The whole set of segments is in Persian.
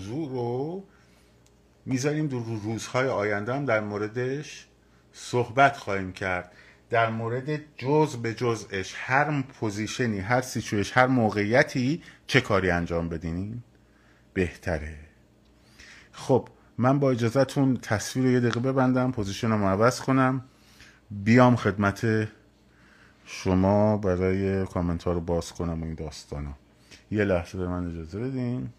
موضوع رو می‌ذاریم در روزهای آینده هم در موردش صحبت خواهیم کرد. در مورد جز به جزش هر position ی هر سیچویش هر موقعیتی چه کاری انجام بدین؟ بهتره. خب من با اجازهتون تصویر رو یه دقیقه ببندم position رو عوض کنم. بیام خدمت شما برای کامنت ها رو باز کنم و این داستان ها. یه لحظه به من اجازه بدین.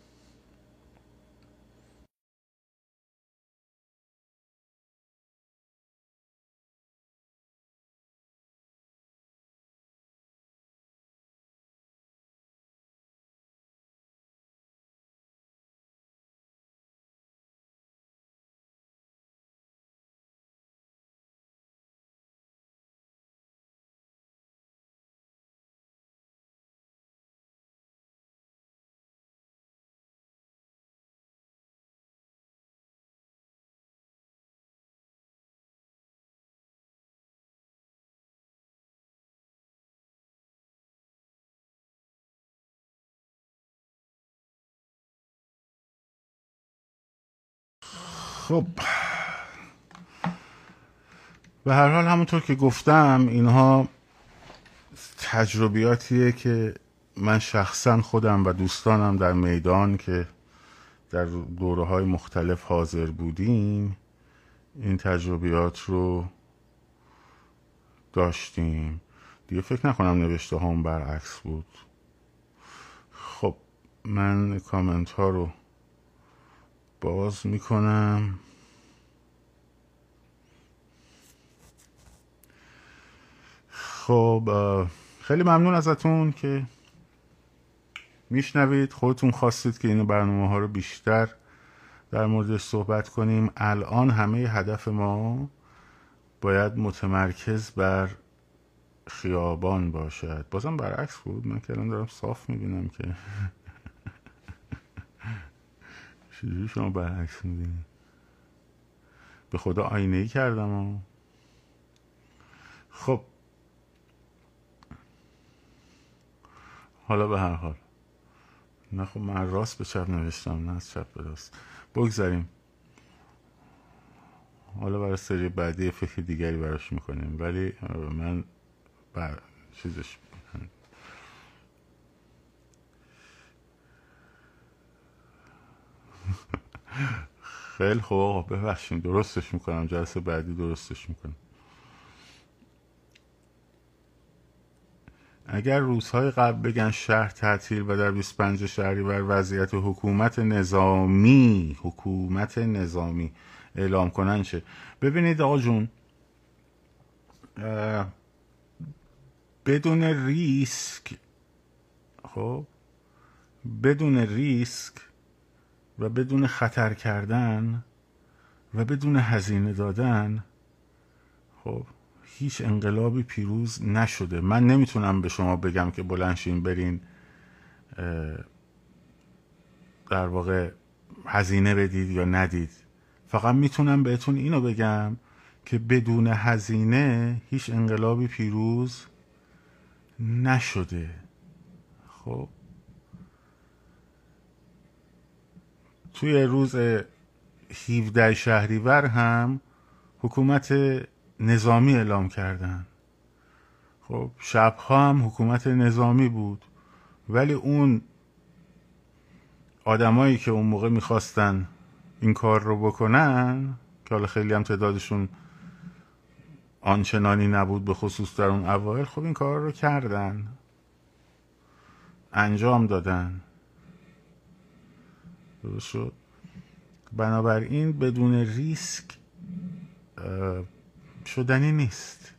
خب به هر حال همونطور که گفتم اینها تجربیاتیه که من شخصا خودم و دوستانم در میدان که در دوره های مختلف حاضر بودیم این تجربیات رو داشتیم. دیگه فکر نکنم نوشته هم برعکس بود. خب من کامنت ها رو باز می‌کنم. خب خیلی ممنون ازتون که میشنوید. خودتون خواستید که این برنامه ها رو بیشتر در موردش صحبت کنیم. الان همه هدف ما باید متمرکز بر خیابان باشد. بازم برعکس بود. من که الان دارم صاف می‌بینم که. چجوری شما برعکس می‌بینید به خدا آینه ای کردم و خب. حالا به هر حال. نه خب من راست به چپ نوشتم نه از چپ به راست. بگذاریم. حالا برای سری بعدی فکر دیگری براش می‌کنیم ولی من بر چیزش خیلی خوب آقا ببخشیم درستش می‌کنم. جلسه بعدی درستش می‌کنم. اگر روزهای قبل بگن شهر تعطیل و در 25 شهری بر وضعیت حکومت نظامی حکومت نظامی اعلام کنن چه؟ ببینید آقا جون بدون ریسک خب بدون ریسک و بدون خطر کردن و بدون هزینه دادن خب هیچ انقلابی پیروز نشده. من نمی‌تونم به شما بگم که بلنشین برین در واقع هزینه بدید یا ندید. فقط می‌تونم بهتون اینو بگم که بدون هزینه هیچ انقلابی پیروز نشده. خب توی روز 17 شهریور هم حکومت نظامی اعلام کردن. خب شبها هم حکومت نظامی بود ولی اون آدمایی که اون موقع می‌خواستن این کار رو بکنن که حالا خیلی هم تعدادشون آنچنانی نبود به خصوص در اون اوایل خب این کار رو کردن. انجام دادن. درست شد. بنابراین بدون ریسک شدنی نیست.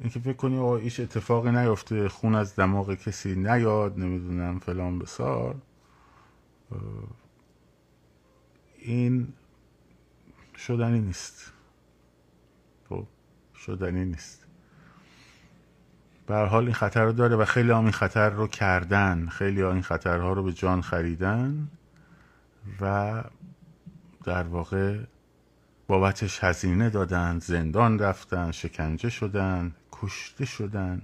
اینکه فکر کنی آقا ایش اتفاقی نیفته خون از دماغ کسی نیاد نمی‌دونم فلان بسار. این شدنی نیست. خب شدنی نیست. به حال این خطر رو داره و خیلی هم این خطر رو کردن. خیلی این خطرها رو به جان خریدن و در واقع بابتش هزینه دادن زندان رفتن شکنجه شدن کشته شدن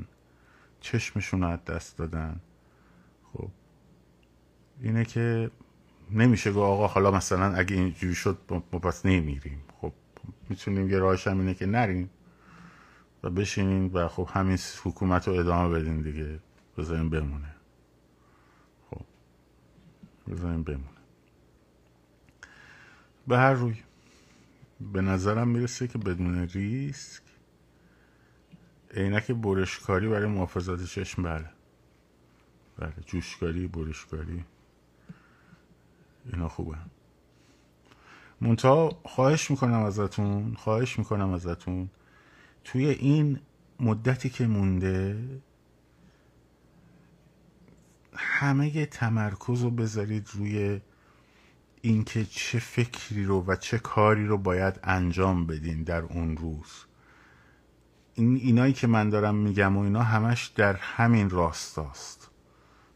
چشمشون از دست دادن. خب اینه که نمیشه گفت آقا حالا مثلا اگه اینجوری شد ما پس نمیریم. خب می‌تونیم یه راهش هم اینه که نریم. و بشینین و خب همین حکومت رو ادامه بدین دیگه. بذاریم بمونه. خب. بذاریم بمونه. به هر روی. به نظرم می‌رسه که بدون ریسک عینک برشکاری برای محافظت چشم بله. بله جوشکاری برشکاری. اینا خوبه. منتها خواهش می‌کنم ازتون خواهش می‌کنم ازتون توی این مدتی که مونده همه تمرکز رو بذارید روی اینکه چه فکری رو و چه کاری رو باید انجام بدین در اون روز. این اینایی که من دارم میگم و اینا همش در همین راستاست.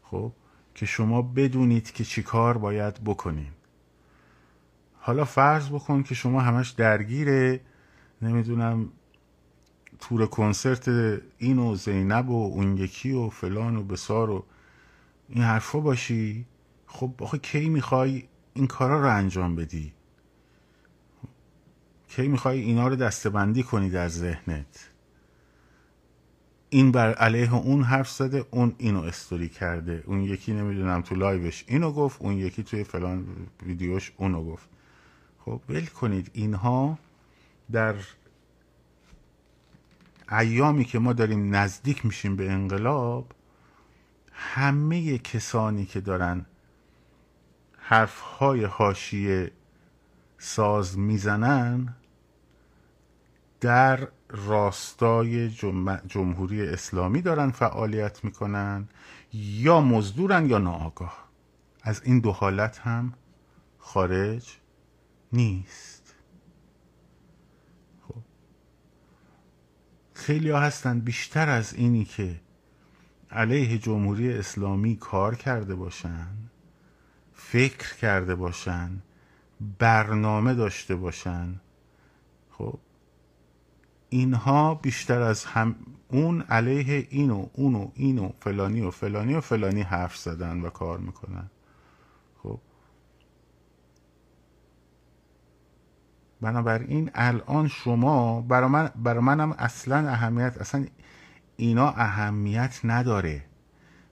خب؟ که شما بدونید که چی کار باید بکنین. حالا فرض بکن که شما همش درگیر نمی‌دونم تور کنسرت این و زینب و اون یکی و فلان و بسار و این حرفا باشی؟ خب آخه کی می‌خوای این کارا رو انجام بدی؟ کی می‌خوای اینا رو دستبندی کنی در ذهنت؟ این بر علیه اون حرف زده اون اینو استوری کرده. اون یکی نمی‌دونم تو لایوش اینو گفت اون یکی توی فلان ویدیوش اونو گفت. خب ول کنید اینها در ایامی که ما داریم نزدیک میشیم به انقلاب همه کسانی که دارن حرفهای حاشیه ساز می‌زنن در راستای جمهوری اسلامی دارن فعالیت می‌کنن یا مزدورن یا ناآگاه. از این دو حالت هم خارج نیست. خیلی ها هستن بیشتر از اینی که علیه جمهوری اسلامی کار کرده باشن فکر کرده باشن برنامه داشته باشن. خب اینها بیشتر از هم اون علیه اینو اونو اینو فلانی و فلانی و فلانی حرف زدن و کار می‌کنن. بنابراین الان شما برا, من برا منم اصلا اهمیت اصلا اینا اهمیت نداره.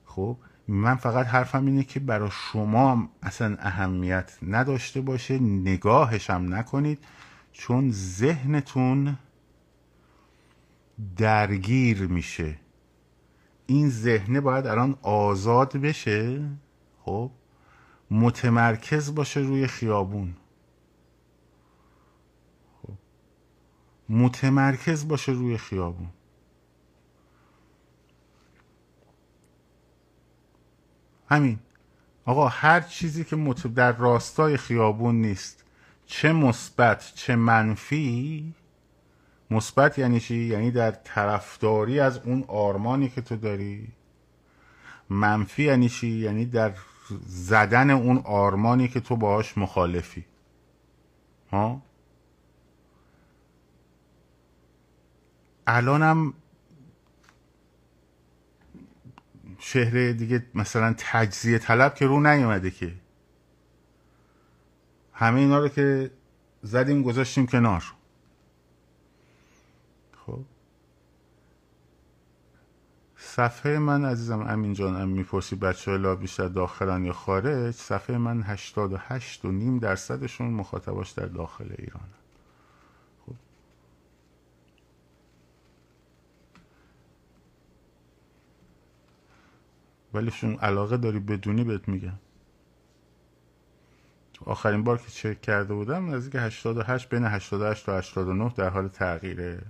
خب من فقط حرفم اینه که برای شما اصلا اهمیت نداشته باشه نگاهشم نکنید چون ذهنتون درگیر میشه. این ذهنه باید الان آزاد بشه خب متمرکز باشه روی خیابون. متمرکز باشه روی خیابون. همین. آقا هر چیزی که در راستای خیابون نیست چه مثبت چه منفی مثبت یعنی چی؟ یعنی در طرفداری از اون آرمانی که تو داری. منفی یعنی چی؟ یعنی در زدن اون آرمانی که تو باهاش مخالفی. ها؟ الانم شهر دیگه مثلا تجزیه طلب که رو نیومده که. همه اینا رو که زدیم گذاشتیم کنار. خب. صفحه من عزیزم امین جان ام می‌پرسی بچه لا بیشتر داخلن یا خارج؟ صفحه من هشتاد و هشت و نیم درصدشون مخاطباش در داخل ایران. ولی شون علاقه داری بدونی بهت میگم. آخرین بار که چک کرده بودم نزدیک 88 بین 88 تا 89 در حال تغییره.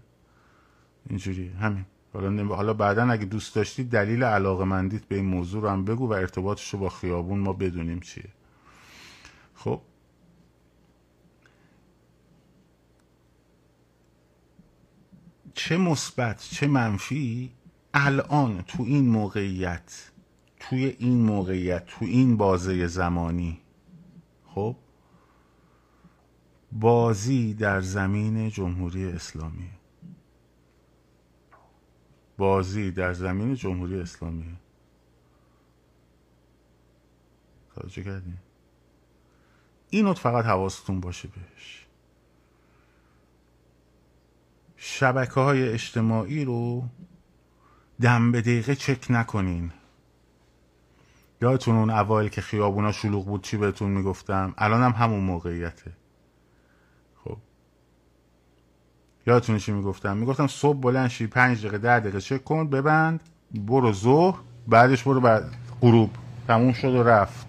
اینجوری همین. حالا حالا بعدا اگه دوست داشتی دلیل علاقه مندیت به این موضوع رو هم بگو و ارتباطش رو با خیابون ما بدونیم چیه. خب. چه مثبت چه منفی الان تو این موقعیت توی این موقعیت تو این بازه زمانی. خب؟ بازی در زمین جمهوری اسلامی. بازی در زمین جمهوری اسلامی. توجه کردین اینو فقط حواستون باشه بهش. شبکه های اجتماعی رو دم به دقیقه چک نکنین. یادتون اون اوایل که خیابونا شلوغ بود چی بهتون می‌گفتم؟ الان هم همون موقعیته. خب. یادتون چی می‌گفتم؟ می‌گفتم صبح بلند شی پنج دقیقه ده دقیقه چک کن ببند برو ظهر بعدش برو بعد غروب. تموم شد و رفت.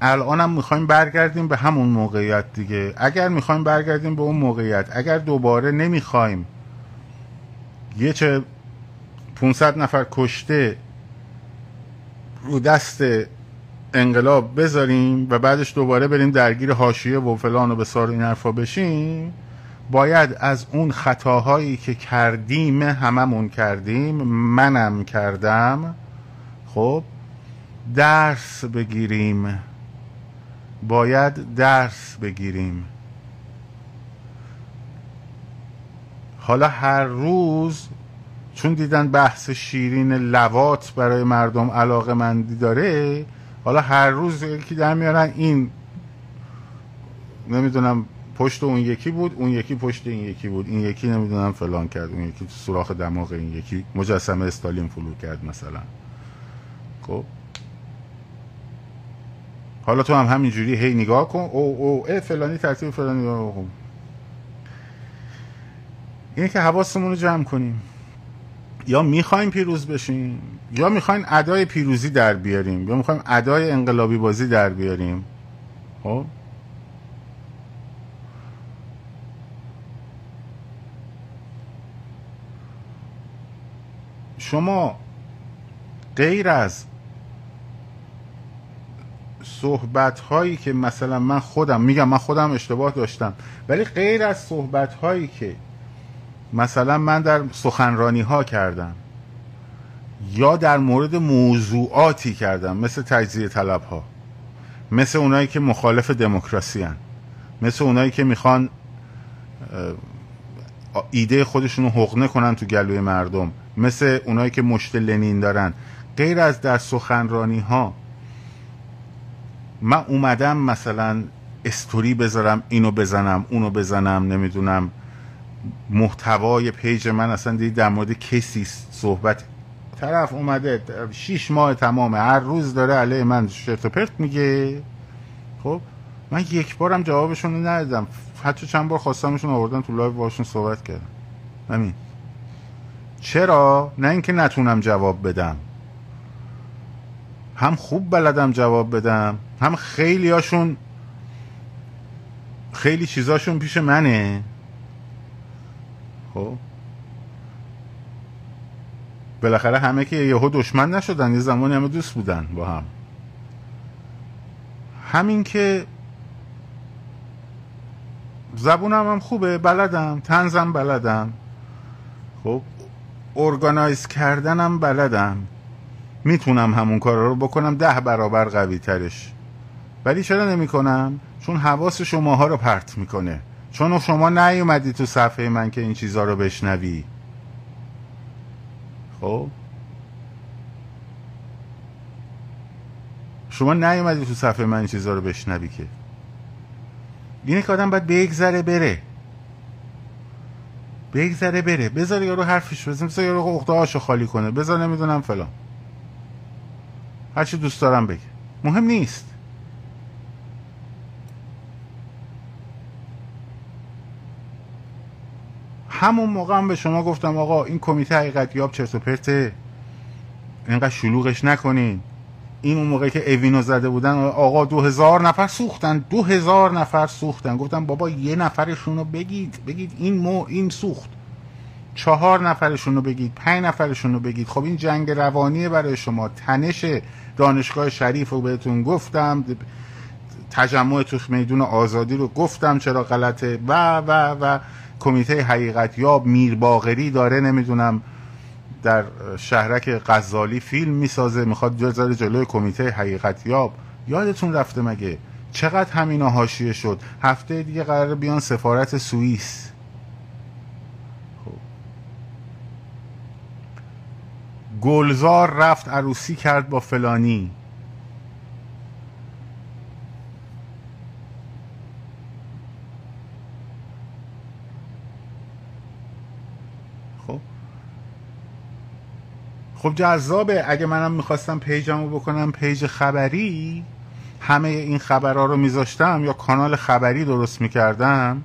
الانم می‌خوایم برگردیم به همون موقعیت دیگه. اگر می‌خوایم برگردیم به اون موقعیت. اگر دوباره نمی‌خوایم یه چه 500 نفر کشته رو دست انقلاب بذاریم و بعدش دوباره بریم درگیر حاشیه و فلان و بسار این حرفا بشیم باید از اون خطاهایی که کردیم هممون کردیم منم کردم خب درس بگیریم. باید درس بگیریم. حالا هر روز چون دیدن بحث شیرین لوات برای مردم علاقه مندی داره حالا هر روز یکی در میارن این نمی‌دونم پشت اون یکی بود اون یکی پشت این یکی بود این یکی نمی‌دونم فلان کرد اون یکی سوراخ دماغ این یکی مجسمه استالین فلو کرد مثلا. خب؟ حالا تو هم همینجوری هی نگاه کن او او اه فلانی ترتیب فلانی اینه که حواسمون رو جمع کنیم. یا می‌خوایم پیروز بشیم یا می‌خوایم ادای پیروزی در بیاریم یا می‌خوایم ادای انقلابی بازی در بیاریم. خب؟ شما غیر از صحبت هایی که مثلا من خودم میگم من خودم اشتباه داشتم ولی غیر از صحبت هایی که مثلا من در سخنرانی ها کردم یا در مورد موضوعاتی کردم مثل تجزیه طلب ها مثل اونایی که مخالف دموکراسی هن. مثل اونایی که می‌خوان ایده خودشون رو حقنه کنن تو گلوی مردم مثل اونایی که مشت لنین دارن غیر از در سخنرانی ها من اومدم مثلا استوری بذارم اینو بزنم اونو بزنم نمی‌دونم محتوای پیج من اصلا دید در مورد کسی صحبت طرف اومده شیش ماه تمامه هر روز داره علیه من شر و ور پرت میگه. خب من یک بارم جوابشون ندادم. حتی چند بار خواستمشون آوردن تو لایو باشون صحبت کردم. همین. چرا؟ نه اینکه نتونم جواب بدم. هم خوب بلدم جواب بدم هم خیلی هاشون خیلی چیزاشون پیش منه. خب. بالاخره همه که یهو دشمن نشدن یه زمانی همه دوست بودن با هم. همین که زبونم هم خوبه بلدم تنزم بلدم. خب ارگانایز کردنم بلدم. می‌تونم همون کار رو بکنم ده برابر قوی ترش ولی چرا نمی کنم؟ چون حواس شماها رو پرت می‌کنه. چون شما نیومدی تو صفحه من که این چیزها رو بشنوی. خب؟ شما نیومدی تو صفحه من این چیزها رو بشنوی که. اینه که آدم باید بگذره بره. بگذره بره. بذار یارو حرفش بزن بذار یارو اخته خالی کنه. بذار نمی‌دونم فلان. هرچی دوست دارم بگه. مهم نیست. همون موقع هم به شما گفتم آقا این کمیته حقیقت یاب چرت و پرته. اینقدر شلوغش نکنین. این اون موقع که اوینو زده بودن آقا دو هزار نفر سوختن. دو هزار نفر سوختن. گفتم بابا یه نفرشون رو بگید. بگید این مو این سوخت. چهار نفرشون رو بگید. پنج نفرشون رو بگید. خب این جنگ روانیه برای شما. تنش دانشگاه شریف رو بهتون گفتم. تجمع تو میدون آزادی رو گفتم چرا غلطه. و و و. کمیته حقیقت یاب میر باغری داره نمی‌دونم در شهرک غزالی فیلم می‌سازه می‌خواد جزر جلوی کمیته حقیقت یاب. یادتون رفته مگه؟ چقدر همینا حاشیه شد؟ هفته دیگه قرار بیان سفارت سوئیس. خب. گلزار رفت عروسی کرد با فلانی. خب جذابه. اگه منم می‌خواستم پیجمو بکنم پیج خبری همه این خبرها رو میذاشتم یا کانال خبری درست می‌کردم.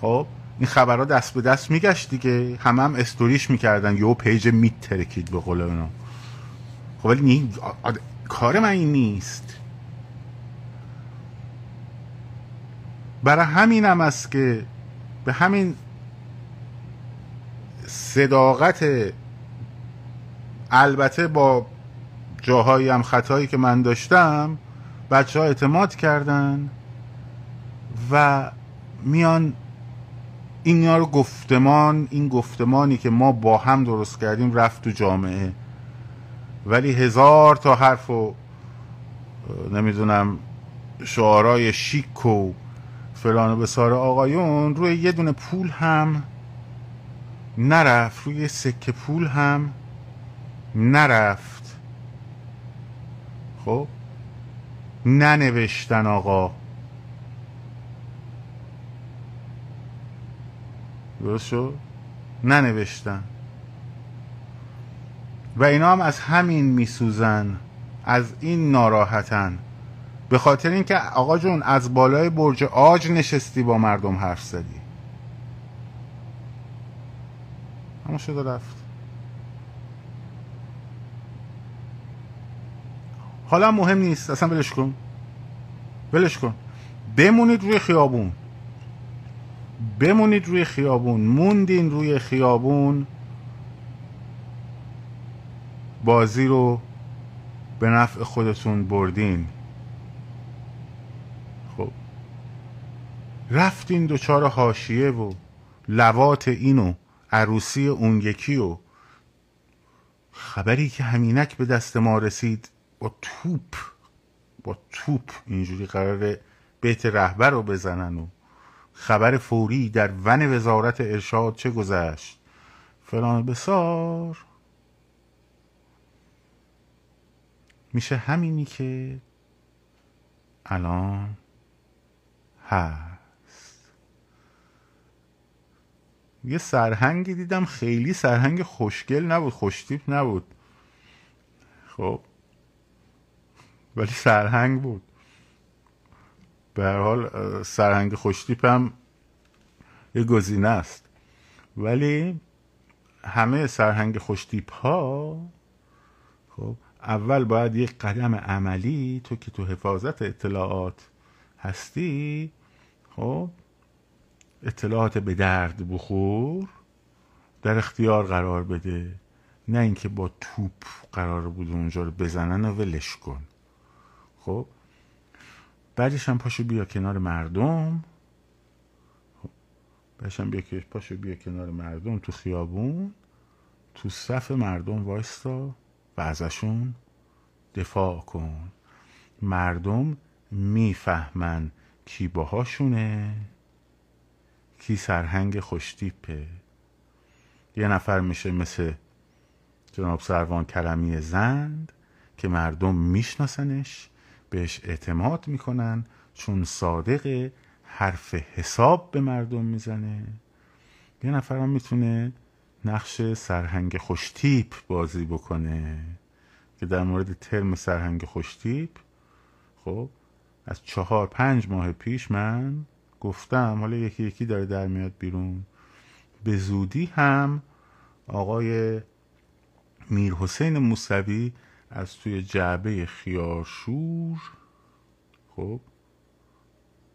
خب این خبرها دست به دست میگشت دیگه. همه هم استوریش می‌کردن. یه پیج میترکید به قول اونا. خب ولی کار من این نیست. برای همینم است که به همین صداقت البته با جاهایی هم خطایی که من داشتم بچه ها اعتماد کردن و میان این رو گفتمان این گفتمانی که ما با هم درست کردیم رفت تو جامعه. ولی هزار تا حرف و نمی‌دونم شعارای شیک و فلان و بسار آقایون روی یه دونه پول هم نرفت روی سکه پول هم نرفت. خب؟ ننوشتن آقا. درست شد؟ ننوشتن. و اینا هم از همین میسوزن. از این ناراحتن. به خاطر اینکه آقا جون از بالای برج آج نشستی با مردم حرف زدی. اما شده رفت. حالا مهم نیست اصلا ولش کن. ولش کن. بمونید روی خیابون. بمونید روی خیابون. موندین روی خیابون. بازی رو به نفع خودتون بردین. خب. رفتین دوچار حاشیه و لوات اینو عروسی اون یکی و خبری که همینک به دست ما رسید. با توپ با توپ اینجوری قرار بیت رهبر رو بزنن و خبر فوری در ون وزارت ارشاد چه گذشت؟ فلان بسار. میشه همینی که الان هست. یه سرهنگی دیدم خیلی سرهنگ خوشگل نبود خوشتیپ نبود. خب. ولی سرهنگ بود. به هر حال سرهنگ خوشتیپ هم یه گزینه است. ولی همه سرهنگ خوشتیپ ها خب اول باید یک قدم عملی تو که تو حفاظت اطلاعات هستی خب اطلاعات به درد بخور در اختیار قرار بده. نه اینکه با توپ قرار بود اونجا رو بزنن و ولش کن. خب. بعدش هم پاشو بیا کنار مردم. خب. بعدش هم بیا پاشو بیا کنار مردم تو خیابون. تو صف مردم وایستا و ازشون دفاع کن. مردم می‌فهمن کی باهاشونه کی سرهنگ خوشتیپه. یه نفر میشه مثل جناب سروان کلمی زند که مردم میشناسنش. بهش اعتماد می‌کنن چون صادق حرف حساب به مردم می‌زنه. یه نفر هم می‌تونه نقش سرهنگ خوشتیپ بازی بکنه. که در مورد ترم سرهنگ خوشتیپ خب از چهار پنج ماه پیش من گفتم حالا یکی یکی داره در میاد بیرون. به زودی هم آقای میر حسین موسوی از توی جعبه خیارشور خب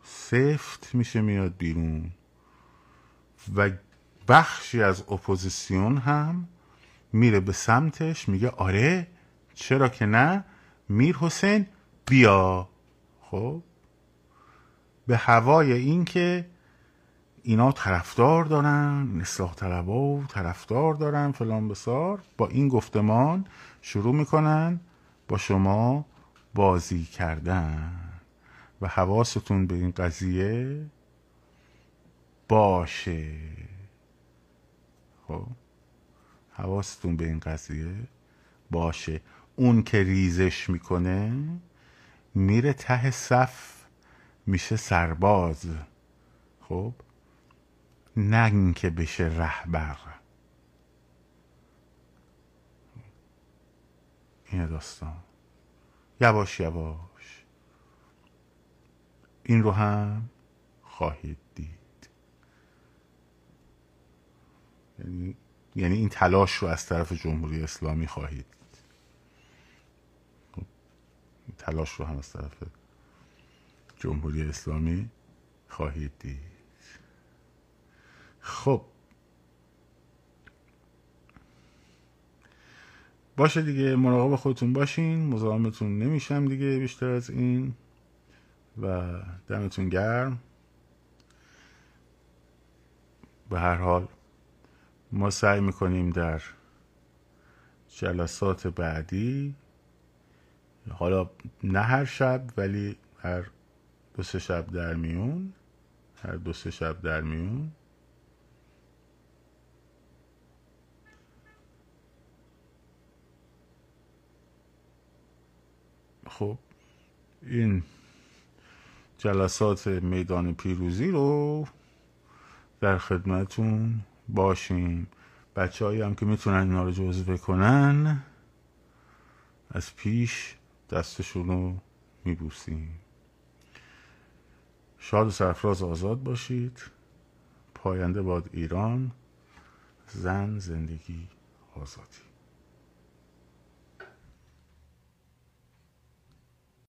سفت میشه میاد بیرون. و بخشی از اپوزیسیون هم میره به سمتش میگه آره چرا که نه؟ میر حسین بیا. خب به هوای این که اینا طرفدار دارن اصلاح طلبا و طرفدار دارن فلان بسار با این گفتمان شروع می‌کنن با شما بازی کردن. و حواستون به این قضیه باشه. خب؟ حواستون به این قضیه باشه. اون که ریزش می‌کنه میره ته صف میشه سرباز. خب؟ نه که بشه رهبر. این داستان. یواش یواش. این رو هم خواهید دید. یعنی یعنی این تلاش رو از طرف جمهوری اسلامی خواهید خب، تلاش رو هم از طرف جمهوری اسلامی خواهید دید. خب باشه دیگه مراقب خودتون باشین مزاحمتون نمیشم دیگه بیشتر از این. و دمتون گرم. به هر حال ما سعی می‌کنیم در جلسات بعدی حالا نه هر شب ولی هر دو سه شب در میون هر دو سه شب در میون خب این جلسات میدان پیروزی رو در خدمتون باشیم. بچه هایی هم که می‌تونن اینا رو جزوه کنن از پیش دستشون رو میبوسیم. شاد و سرفراز آزاد باشید. پاینده باد ایران زن زندگی آزادی.